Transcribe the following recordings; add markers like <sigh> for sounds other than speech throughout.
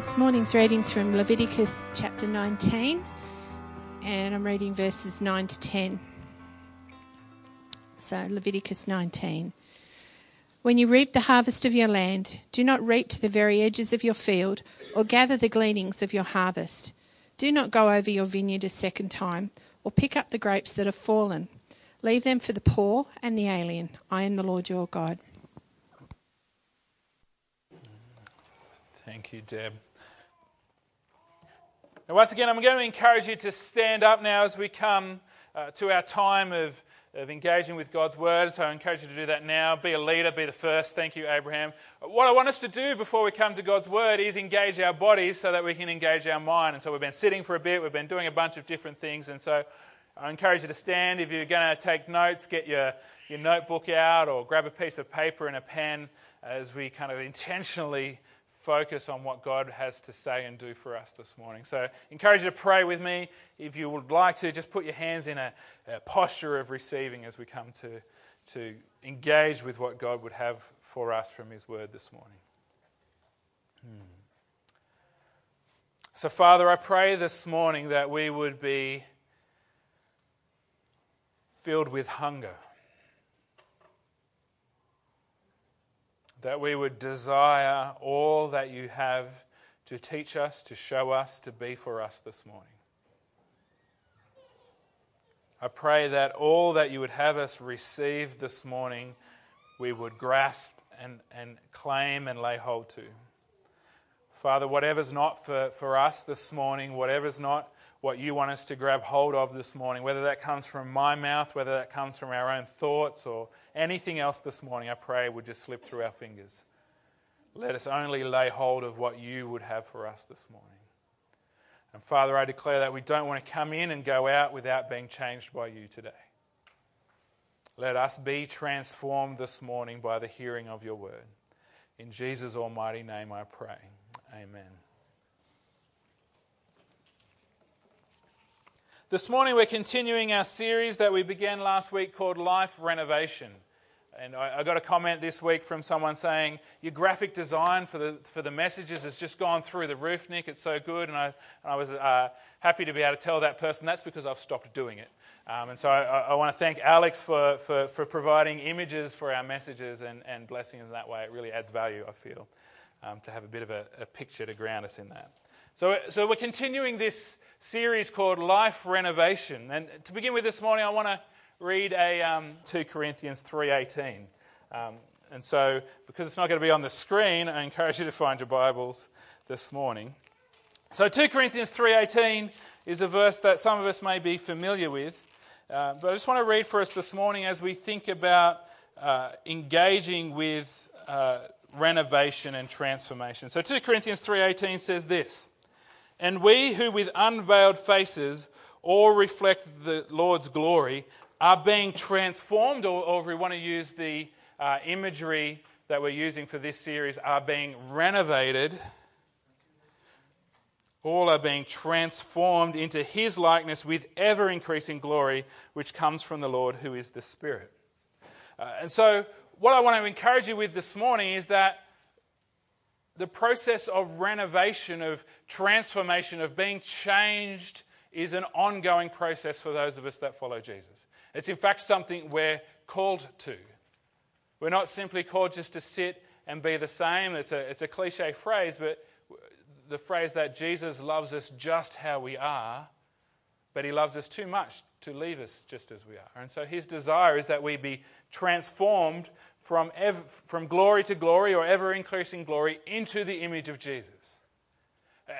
This morning's readings from Leviticus chapter 19, and I'm reading verses 9 to 10. So, Leviticus 19. When you reap the harvest of your land, do not reap to the very edges of your field, or gather the gleanings of your harvest. Do not go over your vineyard a second time, or pick up the grapes that have fallen. Leave them for the poor and the alien. I am the Lord your God. Thank you, Deb. Now, once again, I'm going to encourage you to stand up now as we come uh, to our time of, of engaging with God's Word. So I encourage you to do that now. Be a leader, be the first. Thank you, Abraham. What I want us to do before we come to God's Word is engage our bodies so that we can engage our mind. And so we've been sitting for a bit, we've been doing a bunch of different things. And so I encourage you to stand. If you're going to take notes, get your, your notebook out or grab a piece of paper and a pen as we kind of intentionally focus on what God has to say and do for us this morning. So, encourage you to pray with me. If you would like to, just put your hands in a, a posture of receiving as we come to, to engage with what God would have for us from His Word this morning. Hmm. So, Father, I pray this morning that we would be filled with hunger that we would desire all that you have to teach us, to show us, to be for us this morning. I pray that all that you would have us receive this morning, we would grasp and, and claim and lay hold to. Father, whatever's not for, for us this morning, whatever's not what you want us to grab hold of this morning, whether that comes from my mouth, whether that comes from our own thoughts, or anything else this morning, I pray would just slip through our fingers. Let us only lay hold of what you would have for us this morning. And Father, I declare that we don't want to come in and go out without being changed by you today. Let us be transformed this morning by the hearing of your word. In Jesus' almighty name I pray. Amen. This morning, we're continuing our series that we began last week called Life Renovation. And I, I, got a comment this week from someone saying, Your graphic design for the, for the messages has just gone through the roof, Nick. It's so good. And I, and I was uh, happy to be able to tell that person that's because I've stopped doing it. Um, and so I, I, want to thank Alex for, for, for, providing images for our messages and, and blessing in that way. It really adds value, I feel, um, to have a bit of a, a picture to ground us in that. So, so we're continuing this series called Life Renovation. And to begin with this morning, I want to read a um, 2 Corinthians 3.18. Um, and so, because it's not going to be on the screen, I encourage you to find your Bibles this morning. So 2 Corinthians 3.18 is a verse that some of us may be familiar with. Uh, but I just want to read for us this morning as we think about uh, engaging with uh, renovation and transformation. So 2 Corinthians 3.18 says this, and we who with unveiled faces all reflect the Lord's glory are being transformed, or, or if we want to use the uh, imagery that we're using for this series, are being renovated. All are being transformed into his likeness with ever increasing glory, which comes from the Lord who is the Spirit. Uh, and so, what I want to encourage you with this morning is that the process of renovation, of transformation, of being changed is an ongoing process for those of us that follow Jesus. It's in fact something we're called to. We're not simply called just to sit and be the same. It's a, it's a cliche phrase, but the phrase that Jesus loves us just how we are, but he loves us too much to leave us just as we are. And so his desire is that we be transformed from, from glory to glory or ever increasing glory into the image of Jesus.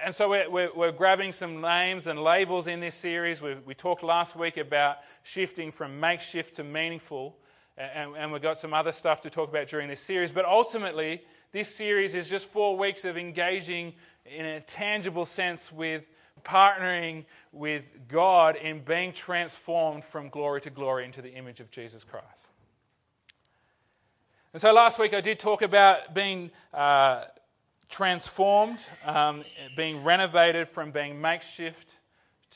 And so we're, we're, we're grabbing some names and labels in this series. We, we talked last week about shifting from makeshift to meaningful, and, and we've got some other stuff to talk about during this series. But ultimately, this series is just four weeks of engaging in a tangible sense with partnering with God in being transformed from glory to glory into the image of Jesus Christ. And so last week I did talk about being uh, transformed, um, being renovated from being makeshift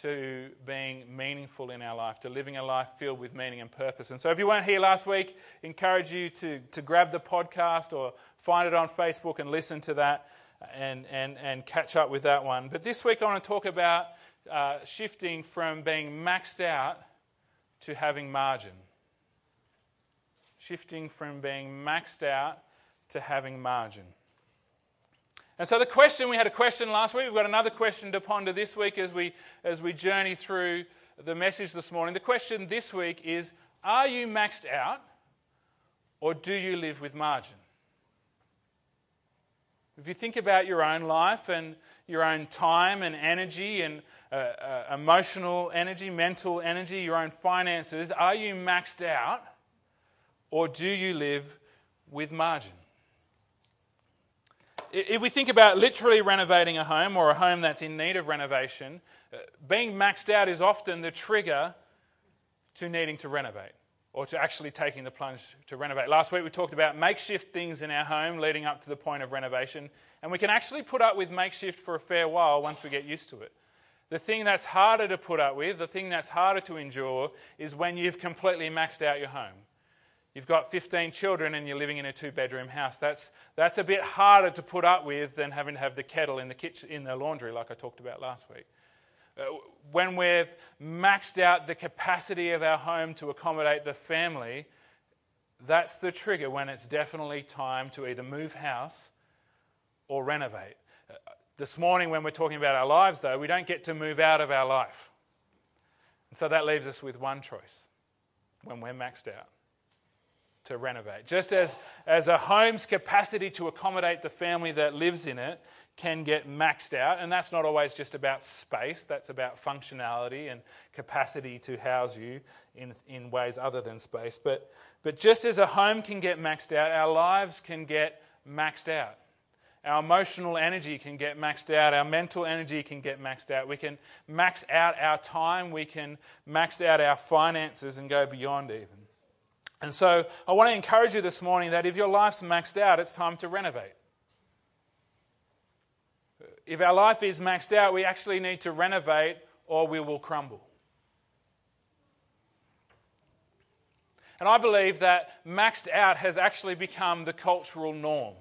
to being meaningful in our life, to living a life filled with meaning and purpose. And so if you weren't here last week, encourage you to, to grab the podcast or find it on Facebook and listen to that. and, and, and catch up with that one. But this week I want to talk about uh, shifting from being maxed out to having margin. Shifting from being maxed out to having margin. And so the question, we had a question last week, we've got another question to ponder this week as we, as we journey through the message this morning. The question this week is Are you maxed out or do you live with margin? If you think about your own life and your own time and energy and uh, uh, emotional energy, mental energy, your own finances, are you maxed out or do you live with margin? If we think about literally renovating a home or a home that's in need of renovation, uh, being maxed out is often the trigger to needing to renovate or to actually taking the plunge to renovate. Last week we talked about makeshift things in our home leading up to the point of renovation, and we can actually put up with makeshift for a fair while once we get used to it. The thing that's harder to put up with, the thing that's harder to endure, is when you've completely maxed out your home. You've got 15 children and you're living in a two bedroom house. That's, that's a bit harder to put up with than having to have the kettle in the, kitchen, in the laundry, like I talked about last week. Uh, when we've maxed out the capacity of our home to accommodate the family, that's the trigger when it's definitely time to either move house or renovate. Uh, this morning, when we're talking about our lives, though, we don't get to move out of our life. And so that leaves us with one choice when we're maxed out to renovate. Just as, as a home's capacity to accommodate the family that lives in it can get maxed out, and that's not always just about space, that's about functionality and capacity to house you in, in ways other than space. But, but just as a home can get maxed out, our lives can get maxed out. Our emotional energy can get maxed out. Our mental energy can get maxed out. We can max out our time. We can max out our finances and go beyond even. And so I want to encourage you this morning that if your life's maxed out, it's time to renovate. If our life is maxed out, we actually need to renovate or we will crumble. And I believe that maxed out has actually become the cultural norm.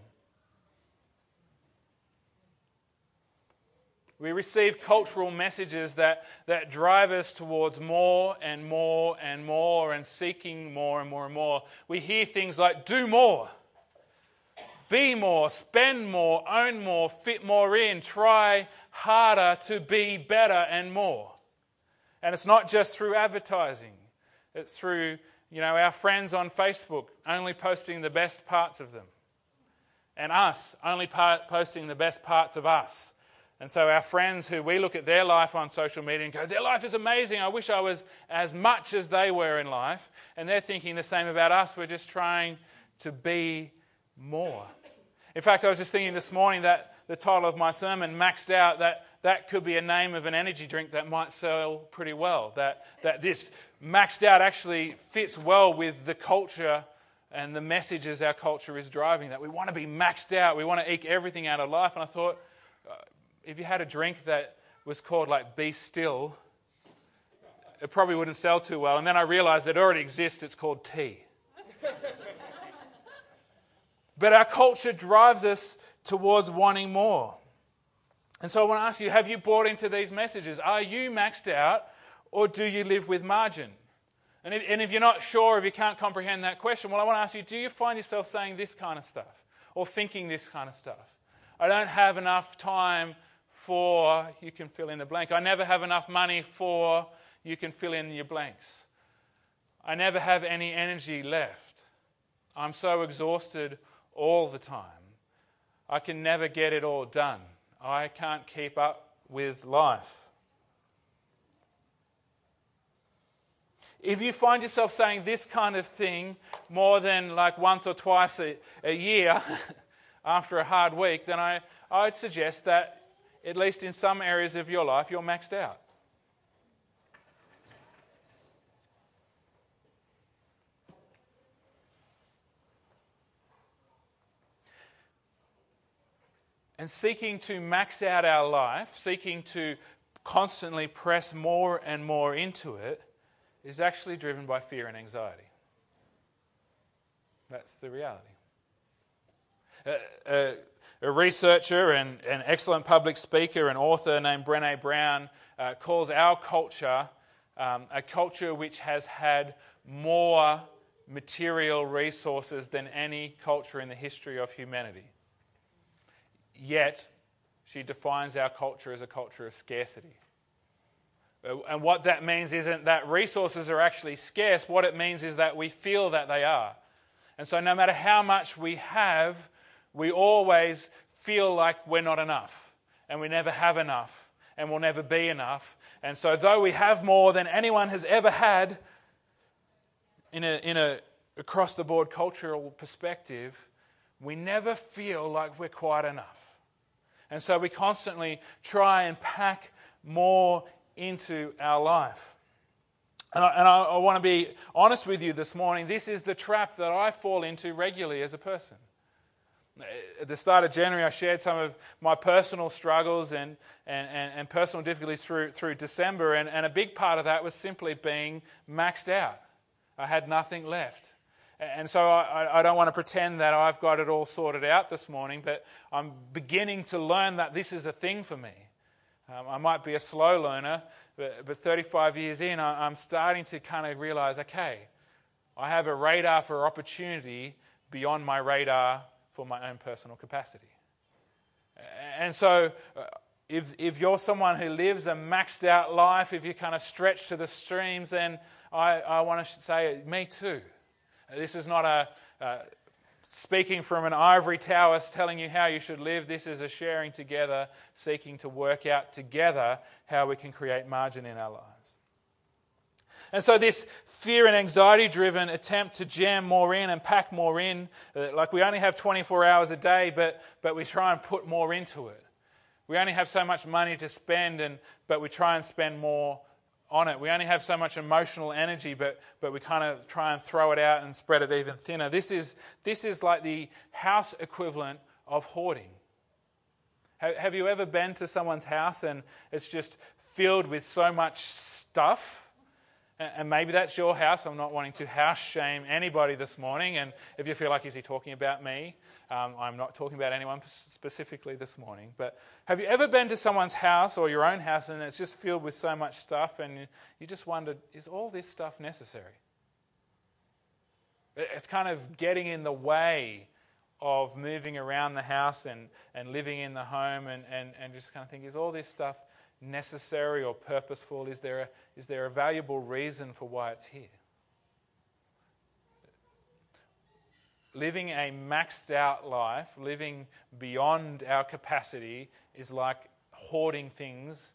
We receive cultural messages that, that drive us towards more and more and more and seeking more and more and more. We hear things like do more, be more, spend more, own more, fit more in, try harder to be better and more. And it's not just through advertising, it's through you know, our friends on Facebook only posting the best parts of them, and us only posting the best parts of us and so, our friends who we look at their life on social media and go, Their life is amazing. I wish I was as much as they were in life. And they're thinking the same about us. We're just trying to be more. In fact, I was just thinking this morning that the title of my sermon, Maxed Out, that that could be a name of an energy drink that might sell pretty well. That, that this maxed out actually fits well with the culture and the messages our culture is driving. That we want to be maxed out, we want to eke everything out of life. And I thought, if you had a drink that was called like Be Still, it probably wouldn't sell too well. And then I realized it already exists, it's called tea. <laughs> but our culture drives us towards wanting more. And so I want to ask you have you bought into these messages? Are you maxed out or do you live with margin? And if, and if, you're not sure, if you can't comprehend that question, well, I want to ask you do you find yourself saying this kind of stuff or thinking this kind of stuff? I don't have enough time for, you can fill in the blank. I never have enough money for, you can fill in your blanks. I never have any energy left. I'm so exhausted all the time. I can never get it all done. I can't keep up with life. If you find yourself saying this kind of thing more than like once or twice a, a year <laughs> after a hard week, then I, I'd suggest that at least in some areas of your life, you're maxed out. And seeking to max out our life, seeking to constantly press more and more into it, is actually driven by fear and anxiety. That's the reality. Uh, uh, a researcher and an excellent public speaker and author named Brene Brown uh, calls our culture um, a culture which has had more material resources than any culture in the history of humanity. Yet, she defines our culture as a culture of scarcity. Uh, and what that means isn't that resources are actually scarce, what it means is that we feel that they are. And so, no matter how much we have, we always feel like we're not enough, and we never have enough, and we'll never be enough. And so, though we have more than anyone has ever had in a, in a across the board cultural perspective, we never feel like we're quite enough. And so, we constantly try and pack more into our life. And I, and I, I want to be honest with you this morning. This is the trap that I fall into regularly as a person. At the start of January, I shared some of my personal struggles and, and, and, and personal difficulties through, through December, and, and a big part of that was simply being maxed out. I had nothing left. And so I, I, don't want to pretend that I've got it all sorted out this morning, but I'm beginning to learn that this is a thing for me. Um, I might be a slow learner, but, but 35 years in, I, I'm starting to kind of realize okay, I have a radar for opportunity beyond my radar for my own personal capacity. And so, uh, if, if you're someone who lives a maxed out life, if you kind of stretch to the streams, then I, I want to say, me too. This is not a, uh, speaking from an ivory tower telling you how you should live. This is a sharing together, seeking to work out together how we can create margin in our lives. And so, this fear and anxiety driven attempt to jam more in and pack more in, uh, like we only have 24 hours a day, but, but we try and put more into it. We only have so much money to spend, and, but we try and spend more on it. We only have so much emotional energy, but, but we kind of try and throw it out and spread it even thinner. This is, this is like the house equivalent of hoarding. Have, have you ever been to someone's house and it's just filled with so much stuff? And maybe that's your house. I'm not wanting to house shame anybody this morning. And if you feel like, is he talking about me? Um, I'm not talking about anyone specifically this morning. But have you ever been to someone's house or your own house and it's just filled with so much stuff and you just wondered, is all this stuff necessary? It's kind of getting in the way of moving around the house and, and living in the home and, and, and just kind of think, is all this stuff necessary or purposeful? Is there, a, is there a valuable reason for why it's here? Living a maxed out life, living beyond our capacity, is like hoarding things,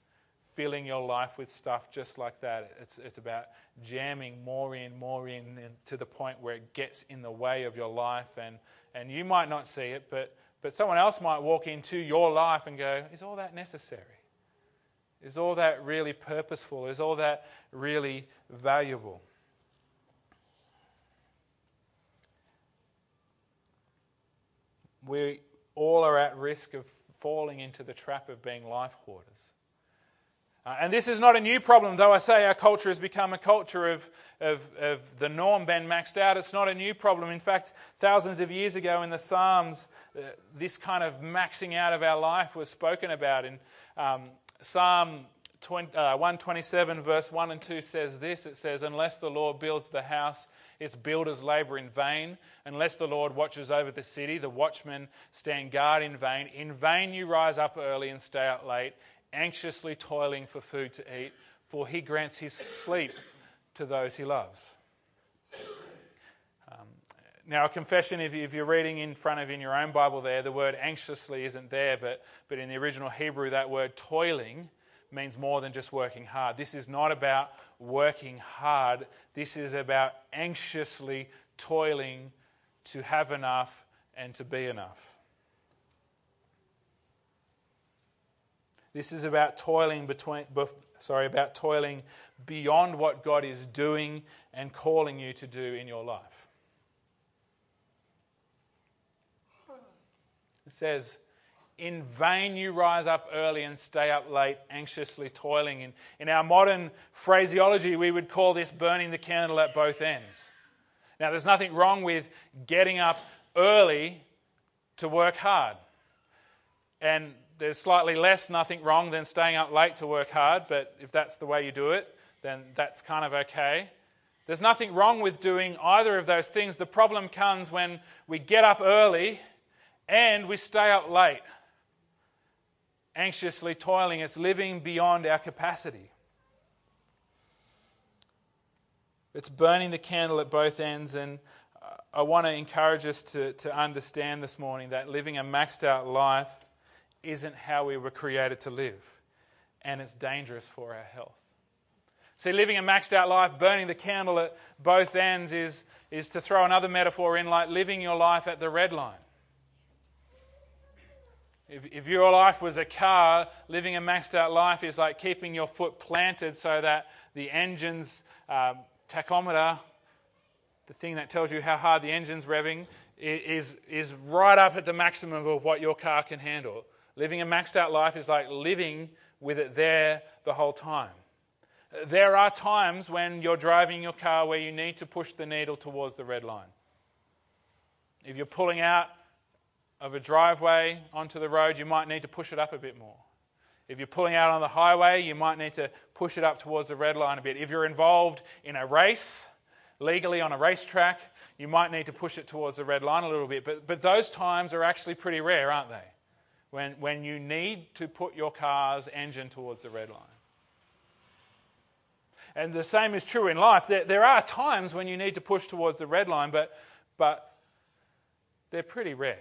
filling your life with stuff just like that. It's, it's about jamming more in, more in, to the point where it gets in the way of your life. And, and you might not see it, but, but someone else might walk into your life and go, Is all that necessary? Is all that really purposeful? Is all that really valuable? We all are at risk of falling into the trap of being life hoarders. Uh, and this is not a new problem, though I say our culture has become a culture of, of, of the norm being maxed out. It's not a new problem. In fact, thousands of years ago in the Psalms, uh, this kind of maxing out of our life was spoken about. In um, Psalm 20, uh, 127, verse 1 and 2 says this it says, Unless the Lord builds the house, its builders labor in vain. Unless the Lord watches over the city, the watchmen stand guard in vain. In vain you rise up early and stay out late, anxiously toiling for food to eat, for he grants his sleep to those he loves. Now, a confession, if, if you're reading in front of in your own Bible there, the word anxiously isn't there, but, but in the original Hebrew, that word toiling means more than just working hard. This is not about working hard, this is about anxiously toiling to have enough and to be enough. This is about toiling between, sorry, about toiling beyond what God is doing and calling you to do in your life. It says, in vain you rise up early and stay up late, anxiously toiling. In, in our modern phraseology, we would call this burning the candle at both ends. Now, there's nothing wrong with getting up early to work hard. And there's slightly less nothing wrong than staying up late to work hard, but if that's the way you do it, then that's kind of okay. There's nothing wrong with doing either of those things. The problem comes when we get up early and we stay up late, anxiously toiling. It's living beyond our capacity. It's burning the candle at both ends. And uh, I want to encourage us to, to understand this morning that living a maxed out life isn't how we were created to live, and it's dangerous for our health. See, living a maxed out life, burning the candle at both ends, is, is to throw another metaphor in like living your life at the red line. If, if your life was a car, living a maxed out life is like keeping your foot planted so that the engine's um, tachometer, the thing that tells you how hard the engine's revving, is, is right up at the maximum of what your car can handle. Living a maxed out life is like living with it there the whole time. There are times when you're driving your car where you need to push the needle towards the red line. If you're pulling out of a driveway onto the road, you might need to push it up a bit more. If you're pulling out on the highway, you might need to push it up towards the red line a bit. If you're involved in a race, legally on a racetrack, you might need to push it towards the red line a little bit. But, but those times are actually pretty rare, aren't they? when, when you need to put your car's engine towards the red line. And the same is true in life. There, there are times when you need to push towards the red line, but, but they're pretty rare.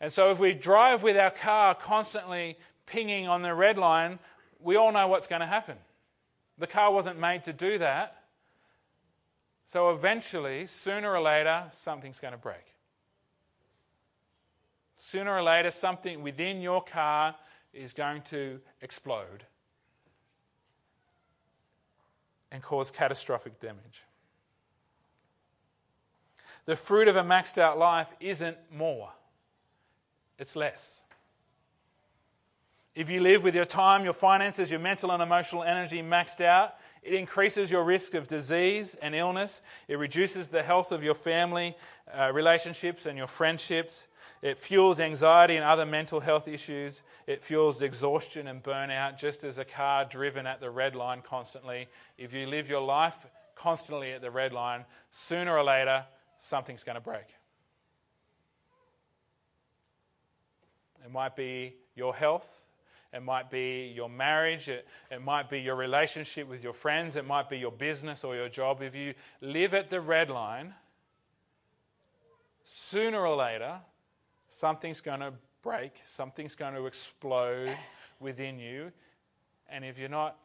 And so if we drive with our car constantly pinging on the red line, we all know what's going to happen. The car wasn't made to do that. So eventually, sooner or later, something's going to break. Sooner or later, something within your car is going to explode and cause catastrophic damage. The fruit of a maxed out life isn't more, it's less. If you live with your time, your finances, your mental and emotional energy maxed out, it increases your risk of disease and illness. It reduces the health of your family uh, relationships and your friendships. It fuels anxiety and other mental health issues. It fuels exhaustion and burnout, just as a car driven at the red line constantly. If you live your life constantly at the red line, sooner or later, something's going to break. It might be your health. It might be your marriage. It, it might be your relationship with your friends. It might be your business or your job. If you live at the red line, sooner or later, something's going to break, something's going to explode within you. And if you're not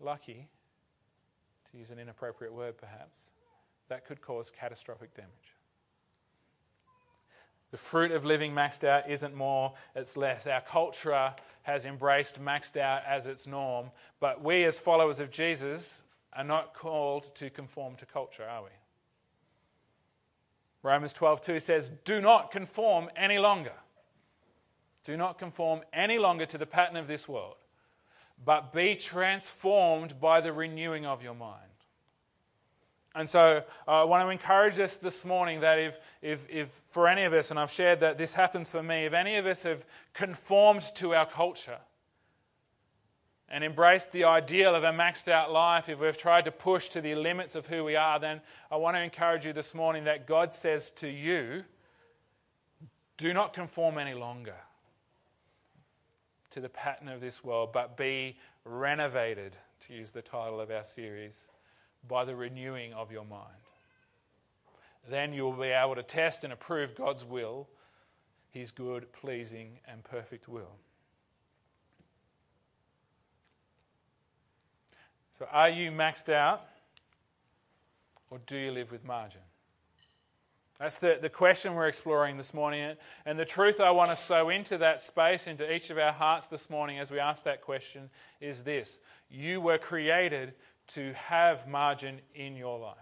lucky, to use an inappropriate word perhaps, that could cause catastrophic damage. The fruit of living maxed out isn't more, it's less. Our culture has embraced maxed out as its norm, but we as followers of Jesus are not called to conform to culture, are we? Romans 12:2 says, "Do not conform any longer. Do not conform any longer to the pattern of this world, but be transformed by the renewing of your mind." And so uh, I want to encourage us this morning that if, if, if, for any of us, and I've shared that this happens for me, if any of us have conformed to our culture, and embraced the ideal of a maxed out life, if we've tried to push to the limits of who we are, then I want to encourage you this morning that God says to you, do not conform any longer to the pattern of this world, but be renovated, to use the title of our series, by the renewing of your mind. Then you will be able to test and approve God's will, his good, pleasing, and perfect will. So, are you maxed out or do you live with margin? That's the, the question we're exploring this morning. And the truth I want to sow into that space, into each of our hearts this morning as we ask that question, is this You were created to have margin in your life.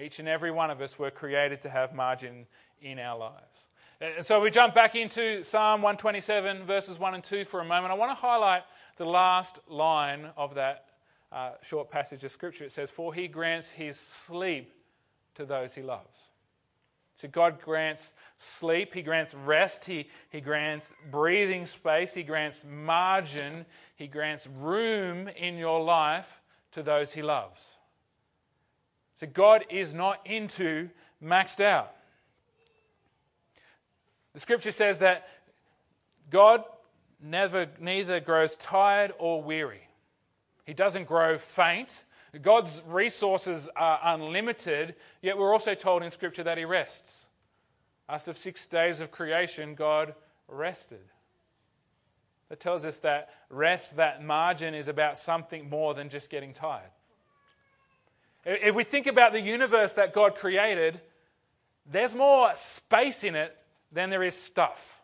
Each and every one of us were created to have margin in our lives. And so we jump back into Psalm 127, verses 1 and 2 for a moment. I want to highlight the last line of that uh, short passage of Scripture. It says, For he grants his sleep to those he loves. So God grants sleep, He grants rest, He, he grants breathing space, He grants margin, He grants room in your life to those He loves. So God is not into maxed out. The scripture says that God never neither grows tired or weary. He doesn't grow faint. God's resources are unlimited, yet we're also told in Scripture that He rests. After six days of creation, God rested. That tells us that rest, that margin, is about something more than just getting tired. If we think about the universe that God created, there's more space in it than there is stuff.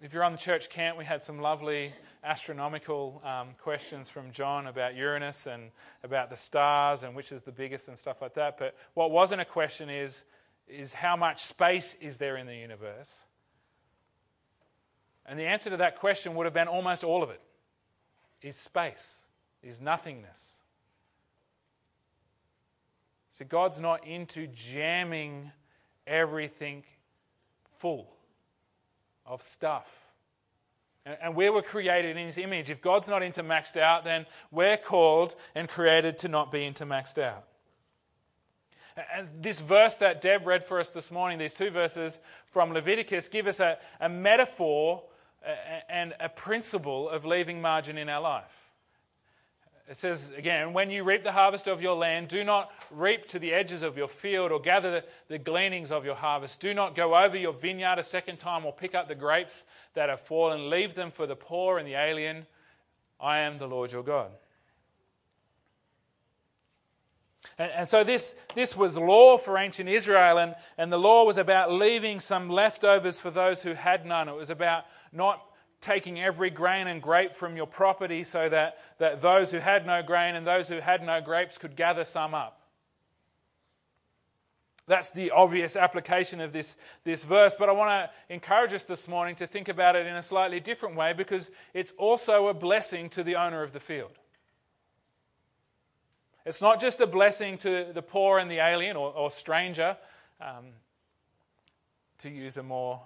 If you're on the church camp, we had some lovely astronomical um, questions from John about Uranus and about the stars and which is the biggest and stuff like that. But what wasn't a question is, is how much space is there in the universe? And the answer to that question would have been almost all of it is space, is nothingness. So God's not into jamming everything full of stuff. And we were created in his image. If God's not into maxed out, then we're called and created to not be into maxed out. And this verse that Deb read for us this morning, these two verses from Leviticus, give us a, a metaphor and a principle of leaving margin in our life. It says again, when you reap the harvest of your land, do not reap to the edges of your field or gather the, the, gleanings of your harvest. Do not go over your vineyard a second time or pick up the grapes that have fallen. Leave them for the poor and the alien. I am the Lord your God. And, and so this, this was law for ancient Israel, and, and the law was about leaving some leftovers for those who had none. It was about not taking every grain and grape from your property so that, that those who had no grain and those who had no grapes could gather some up. That's the obvious application of this, this verse, but I want to encourage us this morning to think about it in a slightly different way because it's also a blessing to the owner of the field. It's not just a blessing to the poor and the alien or, or stranger, um, to use a more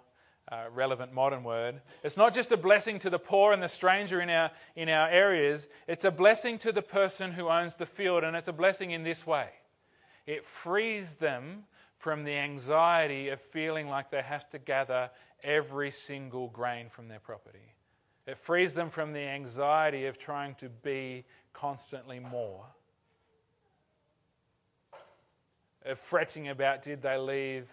uh, relevant modern word. It's not just a blessing to the poor and the stranger in our, in our areas, it's a blessing to the person who owns the field, and it's a blessing in this way it frees them from the anxiety of feeling like they have to gather every single grain from their property. It frees them from the anxiety of trying to be constantly more. Of fretting about did they leave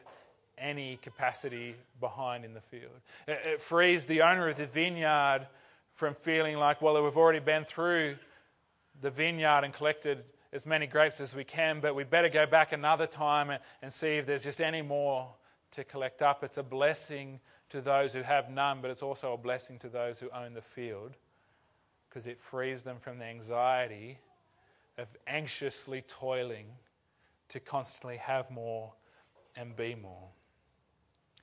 any capacity behind in the field. It, it frees the owner of the vineyard from feeling like, well, we've already been through the vineyard and collected as many grapes as we can, but we better go back another time and, and see if there's just any more to collect up. It's a blessing to those who have none, but it's also a blessing to those who own the field because it frees them from the anxiety of anxiously toiling to constantly have more and be more.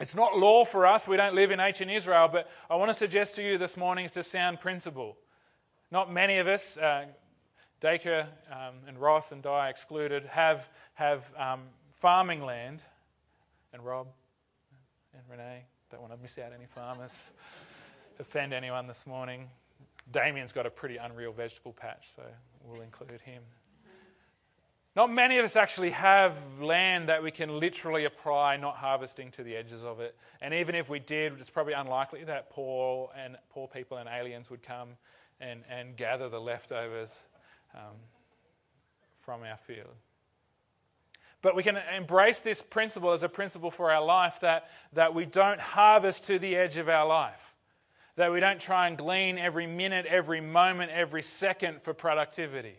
It's not law for us. We don't live in ancient Israel, but I want to suggest to you this morning it's a sound principle. Not many of us, uh, Dacre um, and Ross and Di excluded, have, have um, farming land. And Rob and Renee, don't want to miss out any farmers, offend anyone this morning. Damien's got a pretty unreal vegetable patch, so we'll include him. Not many of us actually have land that we can literally apply not harvesting to the edges of it. And even if we did, it's probably unlikely that poor and poor people and aliens would come and, and gather the leftovers um, from our field. But we can embrace this principle as a principle for our life that, that we don't harvest to the edge of our life. That we don't try and glean every minute, every moment, every second for productivity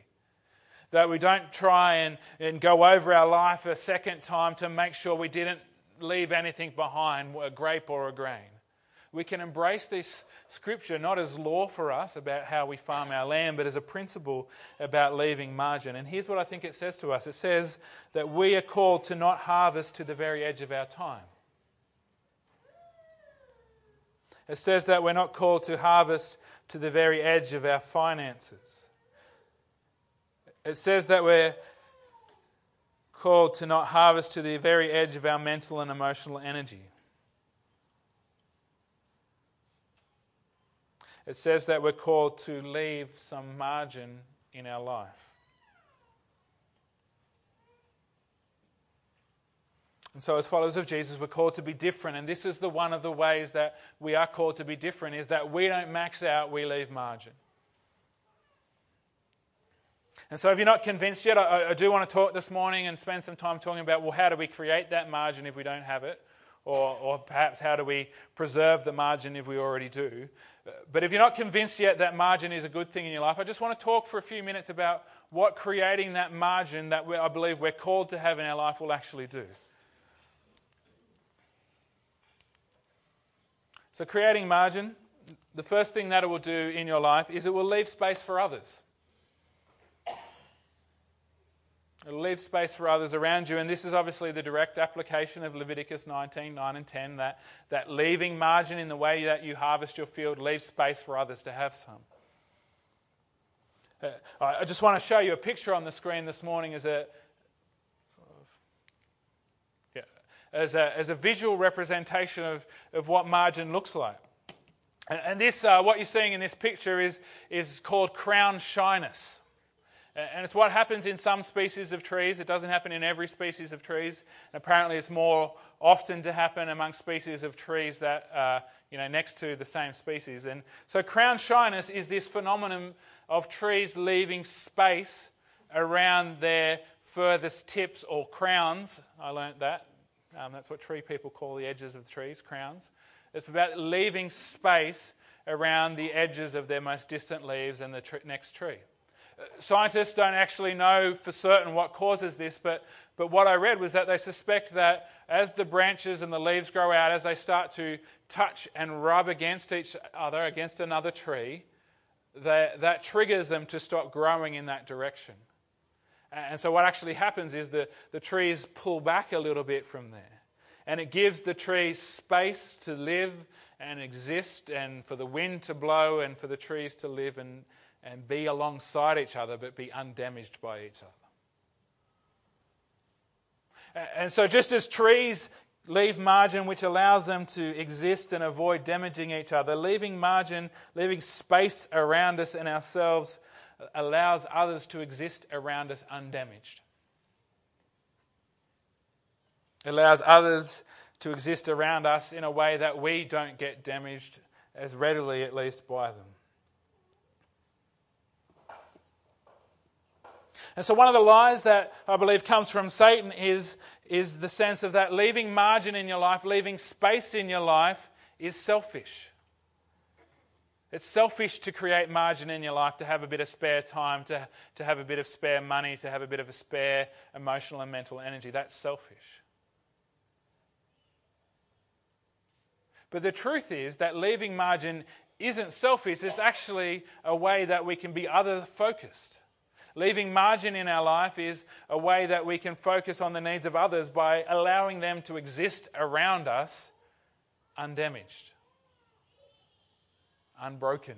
that we don't try and, and go over our life a second time to make sure we didn't leave anything behind, a grape or a grain. We can embrace this scripture not as law for us about how we farm our land, but as a principle about leaving margin. And here's what I think it says to us it says that we are called to not harvest to the very edge of our time. It says that we're not called to harvest to the very edge of our finances. It says that we're called to not harvest to the very edge of our mental and emotional energy. It says that we're called to leave some margin in our life. And so, as followers of Jesus, we're called to be different. And this is the one of the ways that we are called to be different is that we don't max out, we leave margin. And so, if you're not convinced yet, I, I do want to talk this morning and spend some time talking about well, how do we create that margin if we don't have it? Or, or perhaps how do we preserve the margin if we already do? But if you're not convinced yet that margin is a good thing in your life, I just want to talk for a few minutes about what creating that margin that I believe we're called to have in our life will actually do. So, creating margin, the first thing that it will do in your life is it will leave space for others. It'll leave space for others around you. And this is obviously the direct application of Leviticus 19, 9 and 10, that, that leaving margin in the way that you harvest your field leaves space for others to have some. Uh, I just want to show you a picture on the screen this morning as a, yeah, as a, as a visual representation of, of what margin looks like. And, this, uh, what you're seeing in this picture is, is called crown shyness. And it's what happens in some species of trees. It doesn't happen in every species of trees. And apparently, it's more often to happen among species of trees that are you know, next to the same species. And so, crown shyness is this phenomenon of trees leaving space around their furthest tips or crowns. I learnt that. Um, that's what tree people call the edges of the trees, crowns. It's about leaving space around the edges of their most distant leaves and the tr- next tree. Scientists don't actually know for certain what causes this, but, but what I read was that they suspect that as the branches and the leaves grow out, as they start to touch and rub against each other, against another tree, that, that triggers them to stop growing in that direction. And so, what actually happens is the, the trees pull back a little bit from there. And it gives the trees space to live and exist, and for the wind to blow, and for the trees to live and, and be alongside each other, but be undamaged by each other. And so, just as trees leave margin which allows them to exist and avoid damaging each other, leaving margin, leaving space around us and ourselves allows others to exist around us undamaged. It allows others to exist around us in a way that we don't get damaged as readily, at least, by them. And so, one of the lies that I believe comes from Satan is, is the sense of that leaving margin in your life, leaving space in your life, is selfish. It's selfish to create margin in your life, to have a bit of spare time, to, to have a bit of spare money, to have a bit of a spare emotional and mental energy. That's selfish. But the truth is that leaving margin isn't selfish, it's actually a way that we can be other focused. Leaving margin in our life is a way that we can focus on the needs of others by allowing them to exist around us undamaged, unbroken,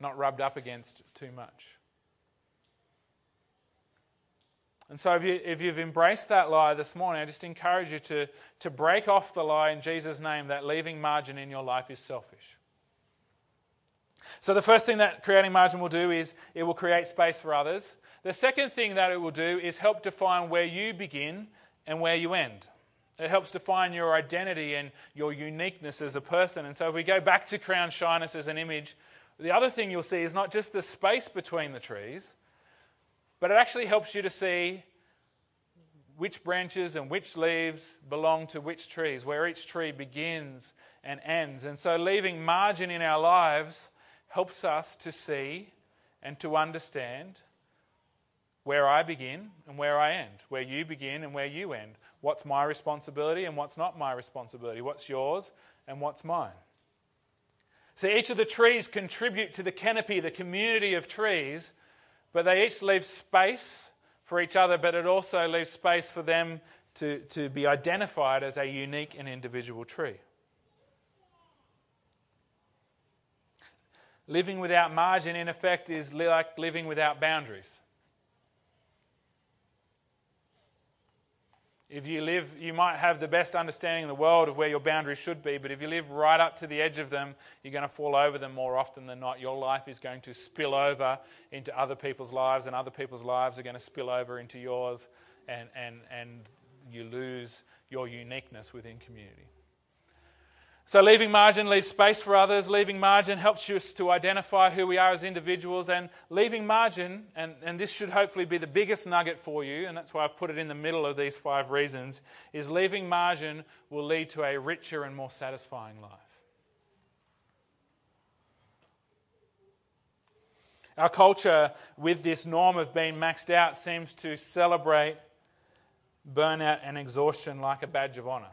not rubbed up against too much. And so, if, you, if you've embraced that lie this morning, I just encourage you to, to break off the lie in Jesus' name that leaving margin in your life is selfish. So, the first thing that creating margin will do is it will create space for others. The second thing that it will do is help define where you begin and where you end. It helps define your identity and your uniqueness as a person. And so, if we go back to crown shyness as an image, the other thing you'll see is not just the space between the trees, but it actually helps you to see which branches and which leaves belong to which trees, where each tree begins and ends. And so, leaving margin in our lives helps us to see and to understand where I begin and where I end, where you begin and where you end, what's my responsibility and what's not my responsibility, what's yours and what's mine. So each of the trees contribute to the canopy, the community of trees, but they each leave space for each other, but it also leaves space for them to, to be identified as a unique and individual tree. Living without margin, in effect, is like living without boundaries. If you live, you might have the best understanding in the world of where your boundaries should be, but if you live right up to the edge of them, you're going to fall over them more often than not. Your life is going to spill over into other people's lives, and other people's lives are going to spill over into yours, and, and, and you lose your uniqueness within community. So, leaving margin leaves space for others. Leaving margin helps us to identify who we are as individuals. And leaving margin, and, and this should hopefully be the biggest nugget for you, and that's why I've put it in the middle of these five reasons, is leaving margin will lead to a richer and more satisfying life. Our culture, with this norm of being maxed out, seems to celebrate burnout and exhaustion like a badge of honor.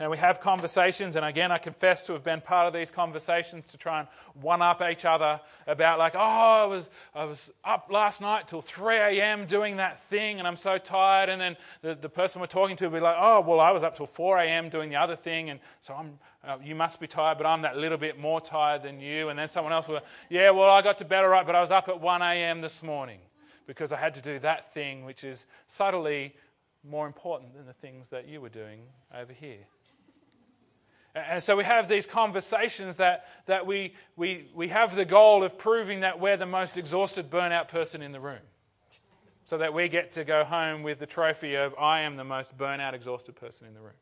And we have conversations, and again, I confess to have been part of these conversations to try and one up each other about, like, oh, I was, I was up last night till 3 a.m. doing that thing, and I'm so tired. And then the, the person we're talking to will be like, oh, well, I was up till 4 a.m. doing the other thing, and so I'm, uh, you must be tired, but I'm that little bit more tired than you. And then someone else will, yeah, well, I got to bed all right, but I was up at 1 a.m. this morning because I had to do that thing, which is subtly more important than the things that you were doing over here. And so we have these conversations that, that we, we, we have the goal of proving that we're the most exhausted, burnout person in the room. So that we get to go home with the trophy of, I am the most burnout, exhausted person in the room.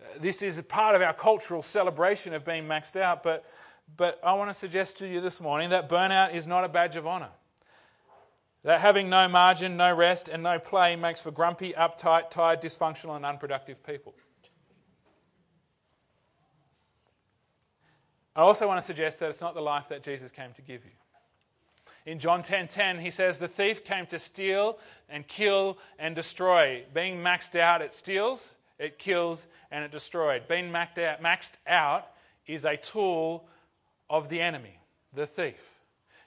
Uh, this is part of our cultural celebration of being maxed out, but, but I want to suggest to you this morning that burnout is not a badge of honor. That having no margin, no rest, and no play makes for grumpy, uptight, tired, dysfunctional, and unproductive people. I also want to suggest that it's not the life that Jesus came to give you. In John 10:10, 10, 10, he says, "The thief came to steal and kill and destroy." Being maxed out, it steals, it kills, and it destroys. Being maxed out, maxed out is a tool of the enemy, the thief.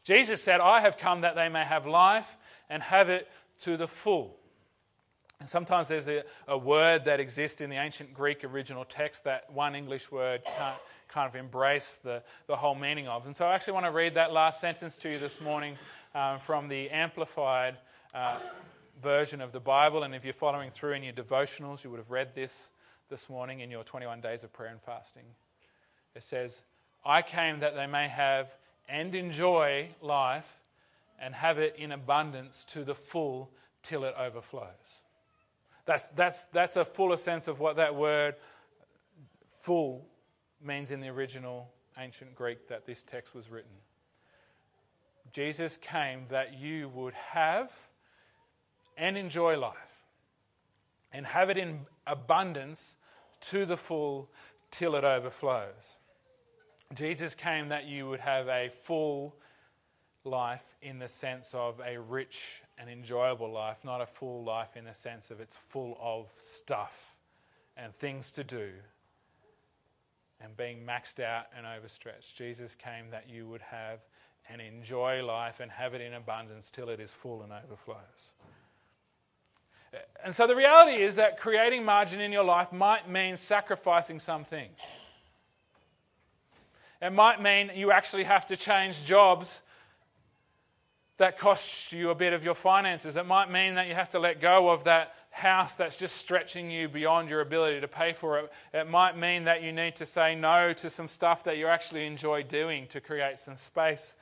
Jesus said, "I have come that they may have life and have it to the full." And sometimes there's a, a word that exists in the ancient Greek original text that one English word can't kind of embrace the, the whole meaning of. And so I actually want to read that last sentence to you this morning um, from the Amplified uh, version of the Bible. And if you're following through in your devotionals, you would have read this this morning in your 21 days of prayer and fasting. It says, I came that they may have and enjoy life and have it in abundance to the full till it overflows. That's, that's, that's a fuller sense of what that word full means in the original ancient Greek that this text was written. Jesus came that you would have and enjoy life and have it in abundance to the full till it overflows. Jesus came that you would have a full life in the sense of a rich and enjoyable life, not a full life in the sense of it's full of stuff and things to do and being maxed out and overstretched. Jesus came that you would have and enjoy life and have it in abundance till it is full and overflows. And so the reality is that creating margin in your life might mean sacrificing some things. It might mean you actually have to change jobs that costs you a bit of your finances. It might mean that you have to let go of that house that's just stretching you beyond your ability to pay for it. It might mean that you need to say no to some stuff that you actually enjoy doing to create some space.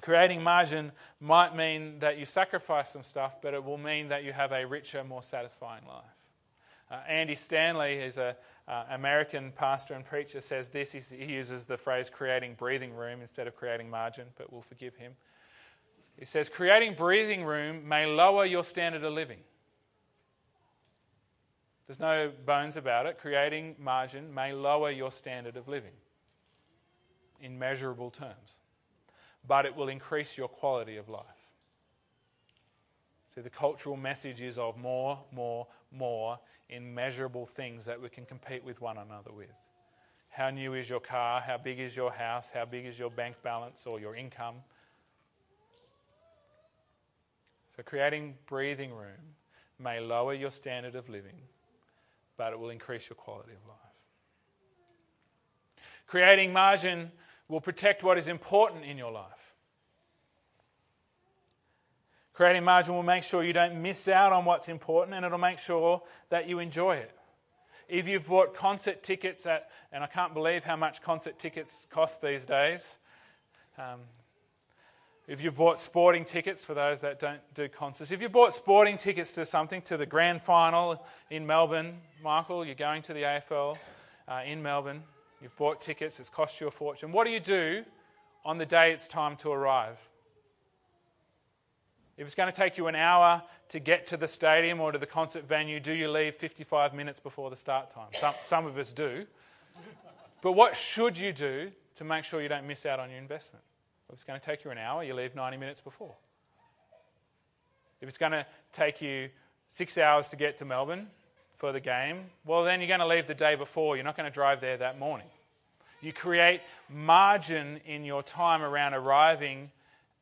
Creating margin might mean that you sacrifice some stuff, but it will mean that you have a richer, more satisfying life. Uh, Andy Stanley is an uh, American pastor and preacher, says this. He, he uses the phrase creating breathing room instead of creating margin, but we'll forgive him. He says, creating breathing room may lower your standard of living. There's no bones about it. Creating margin may lower your standard of living in measurable terms, but it will increase your quality of life. So the cultural message is of more, more, more in measurable things that we can compete with one another with. How new is your car? How big is your house? How big is your bank balance or your income? So, creating breathing room may lower your standard of living but it will increase your quality of life. Creating margin will protect what is important in your life. Creating margin will make sure you don't miss out on what's important and it'll make sure that you enjoy it. If you've bought concert tickets at, and I can't believe how much concert tickets cost these days. Um, if you've bought sporting tickets, for those that don't do concerts, if you've bought sporting tickets to something, to the grand final in Melbourne, Michael, you're going to the AFL uh, in Melbourne, you've bought tickets, it's cost you a fortune. What do you do on the day it's time to arrive? If it's going to take you an hour to get to the stadium or to the concert venue, do you leave 55 minutes before the start time? Some, some of us do. But what should you do to make sure you don't miss out on your investment? If it's going to take you an hour, you leave 90 minutes before. If it's going to take you six hours to get to Melbourne for the game, well, then you're going to leave the day before. You're not going to drive there that morning. You create margin in your time around arriving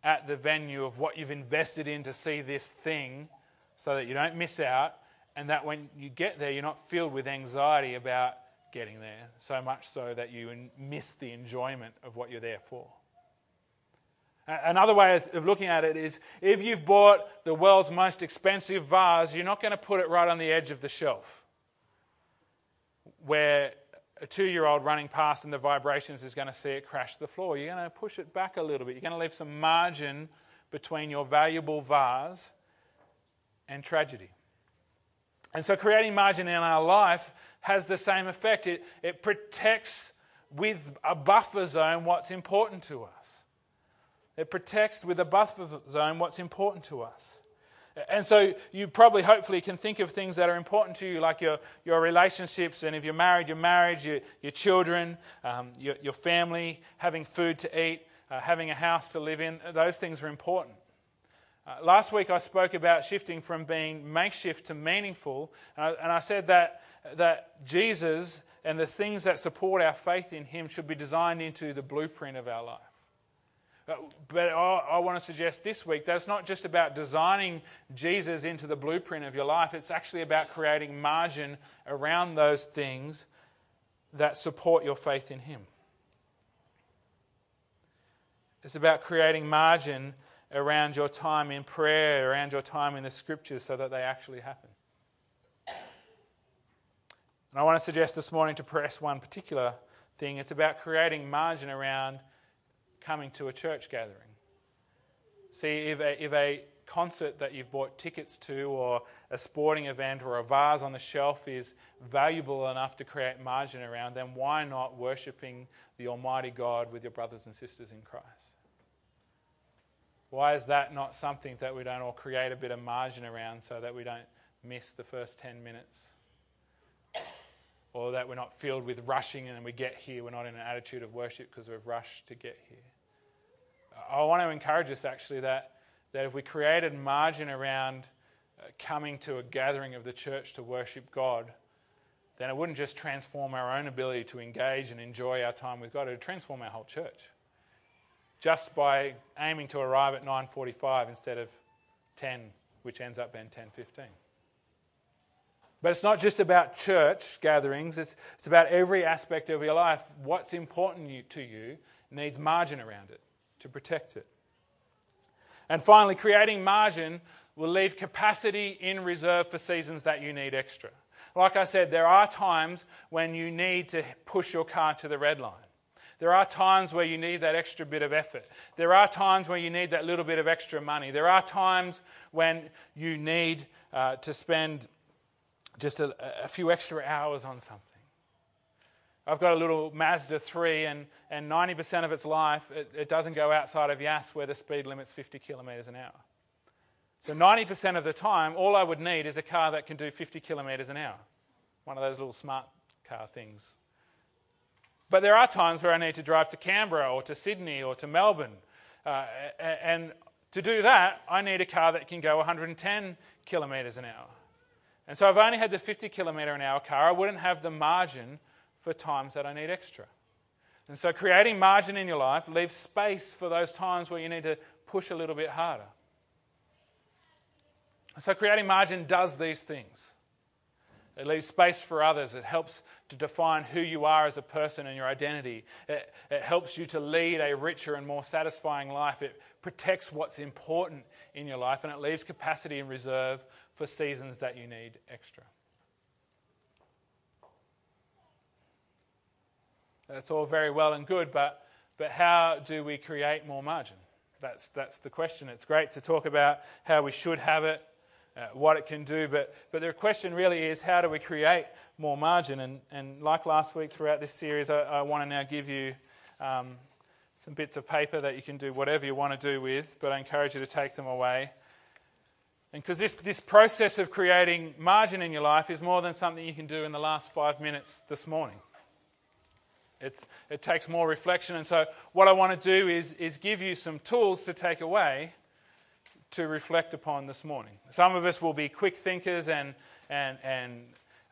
at the venue of what you've invested in to see this thing so that you don't miss out and that when you get there, you're not filled with anxiety about getting there, so much so that you miss the enjoyment of what you're there for. Another way of looking at it is if you've bought the world's most expensive vase, you're not going to put it right on the edge of the shelf where a two year old running past and the vibrations is going to see it crash the floor. You're going to push it back a little bit. You're going to leave some margin between your valuable vase and tragedy. And so, creating margin in our life has the same effect. It, it protects with a buffer zone what's important to us, it protects with a buffer zone what's important to us. And so you probably, hopefully, can think of things that are important to you, like your, your relationships, and if you're married, your marriage, your, your children, um, your, your family, having food to eat, uh, having a house to live in. Those things are important. Uh, last week I spoke about shifting from being makeshift to meaningful, and I, and I said that, that Jesus and the things that support our faith in Him should be designed into the blueprint of our life. Uh, but I want to suggest this week that it's not just about designing Jesus into the blueprint of your life, it's actually about creating margin around those things that support your faith in Him. It's about creating margin around your time in prayer, around your time in the scriptures, so that they actually happen. And I want to suggest this morning to press one particular thing. It's about creating margin around coming to a church gathering. See, if a, if a concert that you've bought tickets to, or a sporting event, or a vase on the shelf is valuable enough to create margin around, then why not worshipping the Almighty God with your brothers and sisters in Christ? Why is that not something that we don't all create a bit of margin around so that we don't miss the first 10 minutes? Or that we're not filled with rushing and we get here, we're not in an attitude of worship because we've rushed to get here. I want to encourage us actually that, that if we created margin around uh, coming to a gathering of the church to worship God, then it wouldn't just transform our own ability to engage and enjoy our time with God, it would transform our whole church. Just by aiming to arrive at 9:45 instead of 10, which ends up being 10:15. But it's not just about church gatherings, it's, it's about every aspect of your life. What's important to you needs margin around it to protect it. And finally, creating margin will leave capacity in reserve for seasons that you need extra. Like I said, there are times when you need to push your car to the red line. There are times where you need that extra bit of effort. There are times where you need that little bit of extra money. There are times when you need uh, to spend just a, a few extra hours on something. I've got a little Mazda 3, and, and 90% of its life, it, it doesn't go outside of Yass where the speed limit's 50 kilometres an hour. So 90% of the time, all I would need is a car that can do 50 kilometres an hour. One of those little smart car things. But there are times where I need to drive to Canberra or to Sydney or to Melbourne. Uh, and to do that, I need a car that can go 110 kilometres an hour. And so if I only had the 50 kilometre an hour car, I wouldn't have the margin for times that I need extra. And so, creating margin in your life leaves space for those times where you need to push a little bit harder. So, creating margin does these things. It leaves space for others. It helps to define who you are as a person and your identity. It, it, helps you to lead a richer and more satisfying life. It protects what's important in your life, and it leaves capacity and reserve for seasons that you need extra. That's all very well and good, but, but how do we create more margin? That's, that's the question. It's great to talk about how we should have it, uh, what it can do, but, but the question really is how do we create more margin? And, and like last week throughout this series, I, I want to now give you um, some bits of paper that you can do whatever you want to do with, but I encourage you to take them away. And because this, this process of creating margin in your life is more than something you can do in the last five minutes this morning. It's, it takes more reflection. And so, what I want to do is, is give you some tools to take away to reflect upon this morning. Some of us will be quick thinkers and, and, and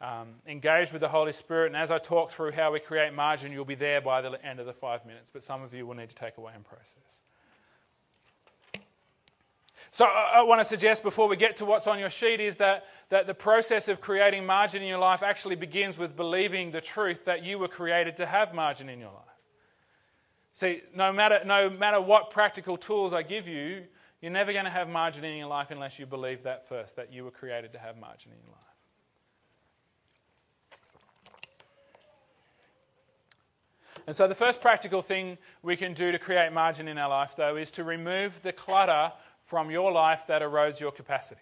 um, engaged with the Holy Spirit. And as I talk through how we create margin, you'll be there by the end of the five minutes. But some of you will need to take away and process. So, uh, uh, I, I want to suggest before we get to what's on your sheet is that, that the process of creating margin in your life actually begins with believing the truth that you were created to have margin in your life. See, no matter, no matter what practical tools I give you, you're never going to have margin in your life unless you believe that first, that you were created to have margin in your life. And so, the first practical thing we can do to create margin in our life, though, is to remove the clutter from your life that erodes your capacity.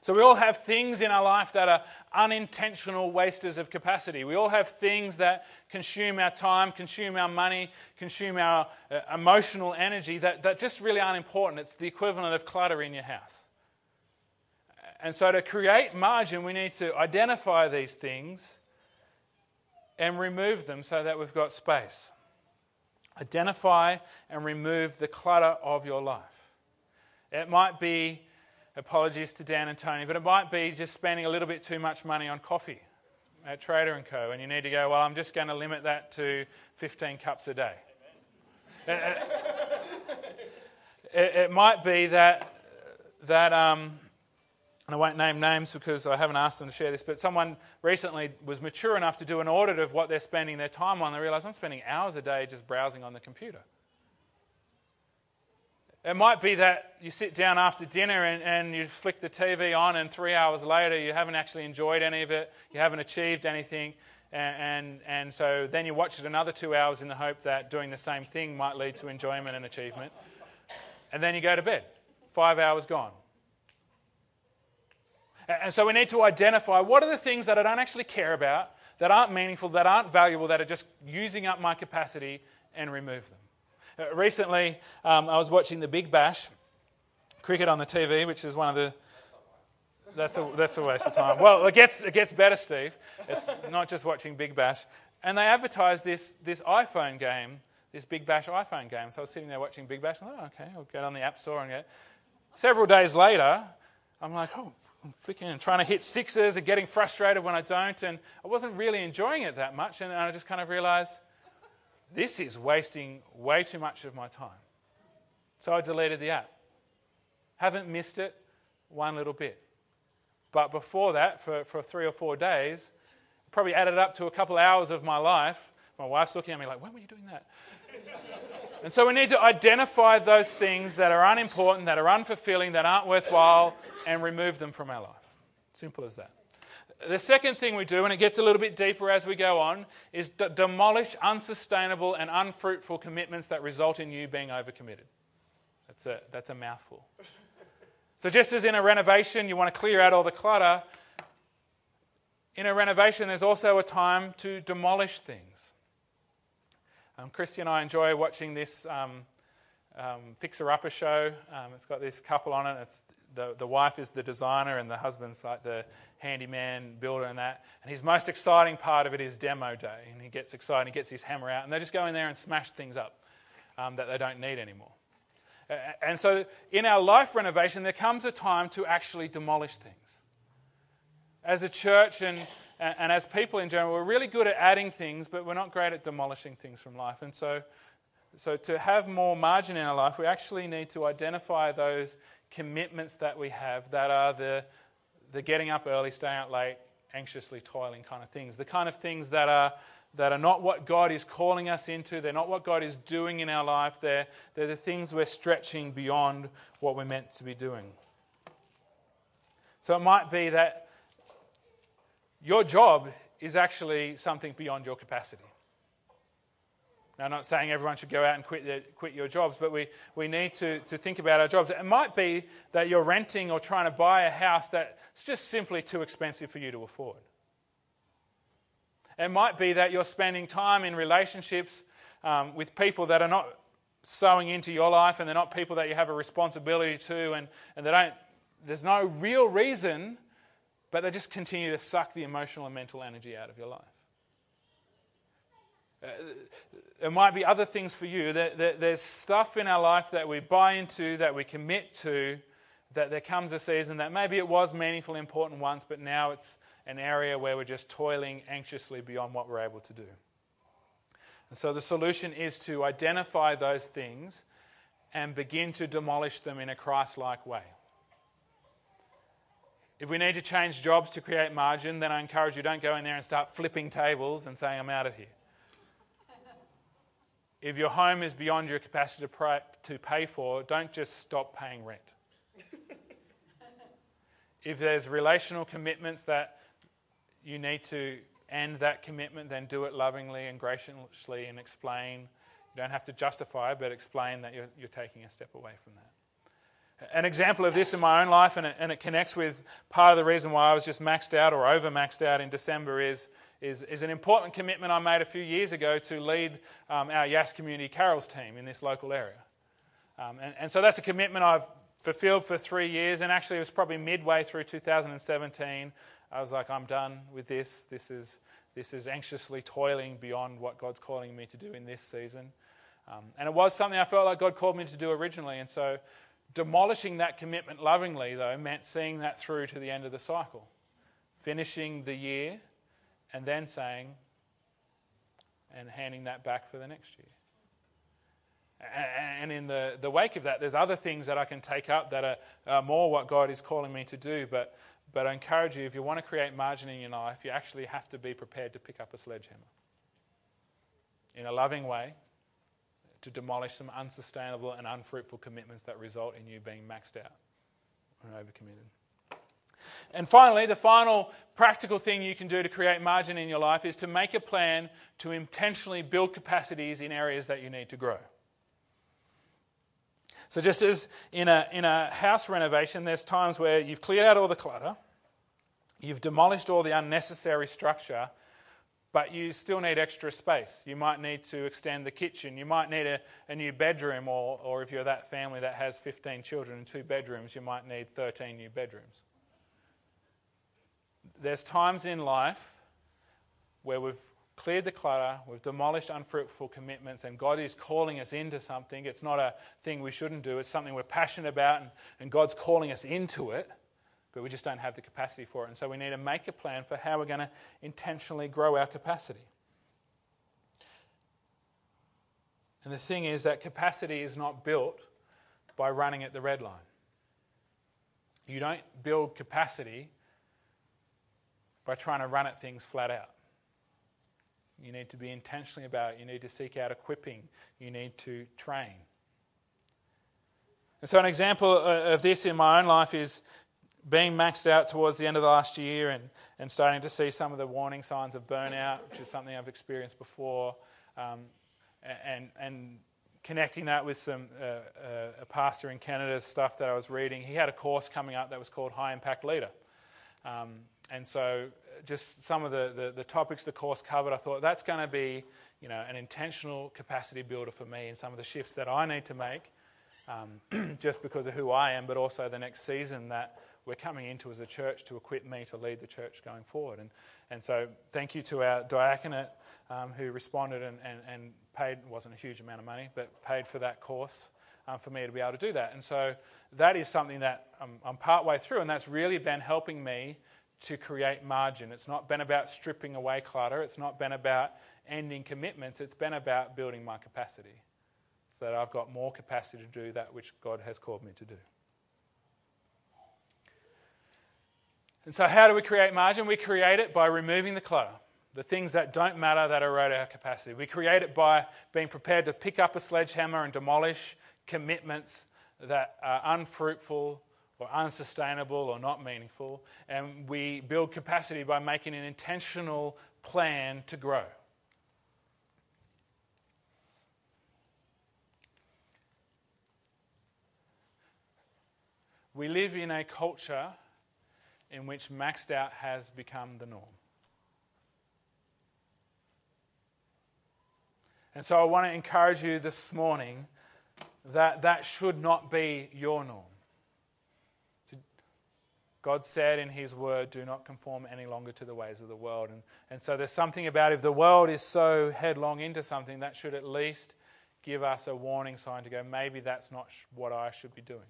So, we all have things in our life that are unintentional wasters of capacity. We all have things that consume our time, consume our money, consume our uh, emotional energy that, that just really aren't important. It's the equivalent of clutter in your house. And so, to create margin, we need to identify these things and remove them so that we've got space. Identify and remove the clutter of your life. It might be, apologies to Dan and Tony, but it might be just spending a little bit too much money on coffee at Trader & Co. And you need to go, well, I'm just going to limit that to 15 cups a day. It, it, it, might be that, that um, and I won't name names because I haven't asked them to share this, but someone recently was mature enough to do an audit of what they're spending their time on. They realised I'm spending hours a day just browsing on the computer. It might be that you sit down after dinner and, and you flick the TV on, and three hours later you haven't actually enjoyed any of it, you haven't achieved anything, and, and, and so then you watch it another two hours in the hope that doing the same thing might lead to enjoyment and achievement. And then you go to bed. Five hours gone. And so we need to identify what are the things that I don't actually care about, that aren't meaningful, that aren't valuable, that are just using up my capacity, and remove them. Uh, recently, um, I was watching the Big Bash, cricket on the TV, which is one of the. That's a, that's a waste of time. Well, it gets, it gets better, Steve. It's not just watching Big Bash. And they advertised this, this iPhone game, this Big Bash iPhone game. So I was sitting there watching Big Bash, and I thought, oh, okay, I'll get on the App Store and get. Several days later, I'm like, oh, flicking and trying to hit sixes and getting frustrated when I don't. And I wasn't really enjoying it that much. And I just kind of realized this is wasting way too much of my time. So I deleted the app. Haven't missed it one little bit. But before that, for, for three or four days, probably added up to a couple hours of my life. My wife's looking at me like, when were you doing that? And so we need to identify those things that are unimportant, that are unfulfilling, that aren't worthwhile, and remove them from our life. Simple as that. The second thing we do, and it gets a little bit deeper as we go on, is d- demolish unsustainable and unfruitful commitments that result in you being overcommitted. That's a, that's a mouthful. So, just as in a renovation, you want to clear out all the clutter, in a renovation, there's also a time to demolish things. Um, Christy and I enjoy watching this um, um, Fixer Upper show. Um, it's got this couple on it. It's the, the wife is the designer and the husband's like the handyman, builder, and that. And his most exciting part of it is demo day. And he gets excited, he gets his hammer out, and they just go in there and smash things up um, that they don't need anymore. And so, in our life renovation, there comes a time to actually demolish things. As a church and and, and as people in general, we're really good at adding things, but we're not great at demolishing things from life. And so, so to have more margin in our life, we actually need to identify those commitments that we have that are the, the getting up early, staying out late, anxiously toiling kind of things. The kind of things that are that are not what God is calling us into. They're not what God is doing in our life. They're, they're the things we're stretching beyond what we're meant to be doing. So it might be that your job is actually something beyond your capacity. Now, I'm not saying everyone should go out and quit, their, quit your jobs, but we, we need to, to think about our jobs. It might be that you're renting or trying to buy a house that's just simply too expensive for you to afford. It might be that you're spending time in relationships um, with people that are not sowing into your life and they're not people that you have a responsibility to, and, and they don't, there's no real reason, but they just continue to suck the emotional and mental energy out of your life. Uh, there might be other things for you. there's stuff in our life that we buy into, that we commit to, that there comes a season that maybe it was meaningful, important once, but now it's an area where we're just toiling anxiously beyond what we're able to do. And so the solution is to identify those things and begin to demolish them in a Christ like way. If we need to change jobs to create margin, then I encourage you don't go in there and start flipping tables and saying, I'm out of here. if your home is beyond your capacity to pay for, don't just stop paying rent. if there's relational commitments that you need to end that commitment, then do it lovingly and graciously and explain. You don't have to justify, but explain that you're, you're taking a step away from that. An example of this in my own life, and it, and it, connects with part of the reason why I was just maxed out or over maxed out in December, is, is, is an important commitment I made a few years ago to lead um, our Yass Community Carols team in this local area. Um, and, and so that's a commitment I've fulfilled for three years, and actually it was probably midway through 2017 I was like, I'm done with this. This is, this is anxiously toiling beyond what God's calling me to do in this season. Um, and it was something I felt like God called me to do originally. And so demolishing that commitment lovingly, though, meant seeing that through to the end of the cycle, finishing the year, and then saying, and handing that back for the next year. And in the, the wake of that, there's other things that I can take up that are, are more what God is calling me to do. But but I encourage you, if you want to create margin in your life, you actually have to be prepared to pick up a sledgehammer in a loving way to demolish some unsustainable and unfruitful commitments that result in you being maxed out and overcommitted. And finally, the final practical thing you can do to create margin in your life is to make a plan to intentionally build capacities in areas that you need to grow. So, just as in a, in a house renovation, there's times where you've cleared out all the clutter, you've demolished all the unnecessary structure, but you still need extra space. You might need to extend the kitchen, you might need a, a new bedroom, or, or if you're that family that has 15 children and two bedrooms, you might need 13 new bedrooms. There's times in life where we've cleared the clutter, we've demolished unfruitful commitments, and God is calling us into something. It's not a thing we shouldn't do, it's something we're passionate about, and, and God's calling us into it, but we just don't have the capacity for it. And so we need to make a plan for how we're going to intentionally grow our capacity. And the thing is that capacity is not built by running at the red line. You don't build capacity by trying to run at things flat out. You need to be intentionally about it. You need to seek out equipping. You need to train. And so, an example of this in my own life is being maxed out towards the end of the last year and, and starting to see some of the warning signs of burnout, which is something I've experienced before, um, and, and connecting that with some uh, uh, a pastor in Canada stuff that I was reading. He had a course coming up that was called High Impact Leader. Um, and so just some of the, the, the, topics the course covered, I thought that's going to be you know, an intentional capacity builder for me and some of the shifts that I need to make um, <clears throat> just because of who I am, but also the next season that we're coming into as a church to equip me to lead the church going forward. And, and so thank you to our diaconate um, who responded and, and, and paid, wasn't a huge amount of money, but paid for that course um, for me to be able to do that. And so that is something that I'm, I'm part way through, and that's really been helping me to create margin. It's not been about stripping away clutter, it's not been about ending commitments, it's been about building my capacity so that I've got more capacity to do that which God has called me to do. And so, how do we create margin? We create it by removing the clutter, the things that don't matter that erode our capacity. We create it by being prepared to pick up a sledgehammer and demolish commitments that are unfruitful or unsustainable or not meaningful. And we build capacity by making an intentional plan to grow. We live in a culture in which maxed out has become the norm. And so I want to encourage you this morning that that should not be your norm. God said in His Word, do not conform any longer to the ways of the world. And, and so there's something about if the world is so headlong into something, that should at least give us a warning sign to go, maybe that's not what I should be doing.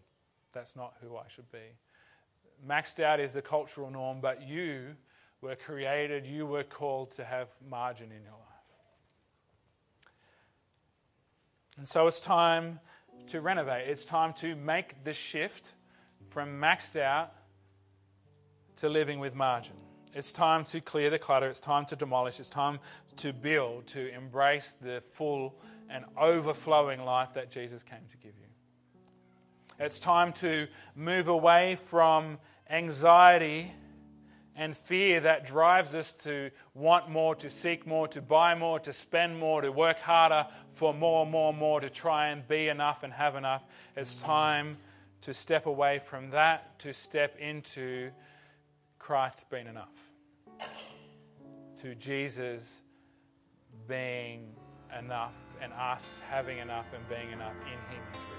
That's not who I should be. Maxed out is the cultural norm, but you were created, you were called to have margin in your life. And so it's time to renovate. It's time to make the shift from maxed out to living with margin. It's time to clear the clutter. It's time to demolish. It's time to build, to embrace the full and overflowing life that Jesus came to give you. It's time to move away from anxiety and fear that drives us to want more, to seek more, to buy more, to spend more, to work harder for more, more, more, to try and be enough and have enough. It's time to step away from that, to step into Christ's being enough, to Jesus being enough, and us having enough and being enough in Him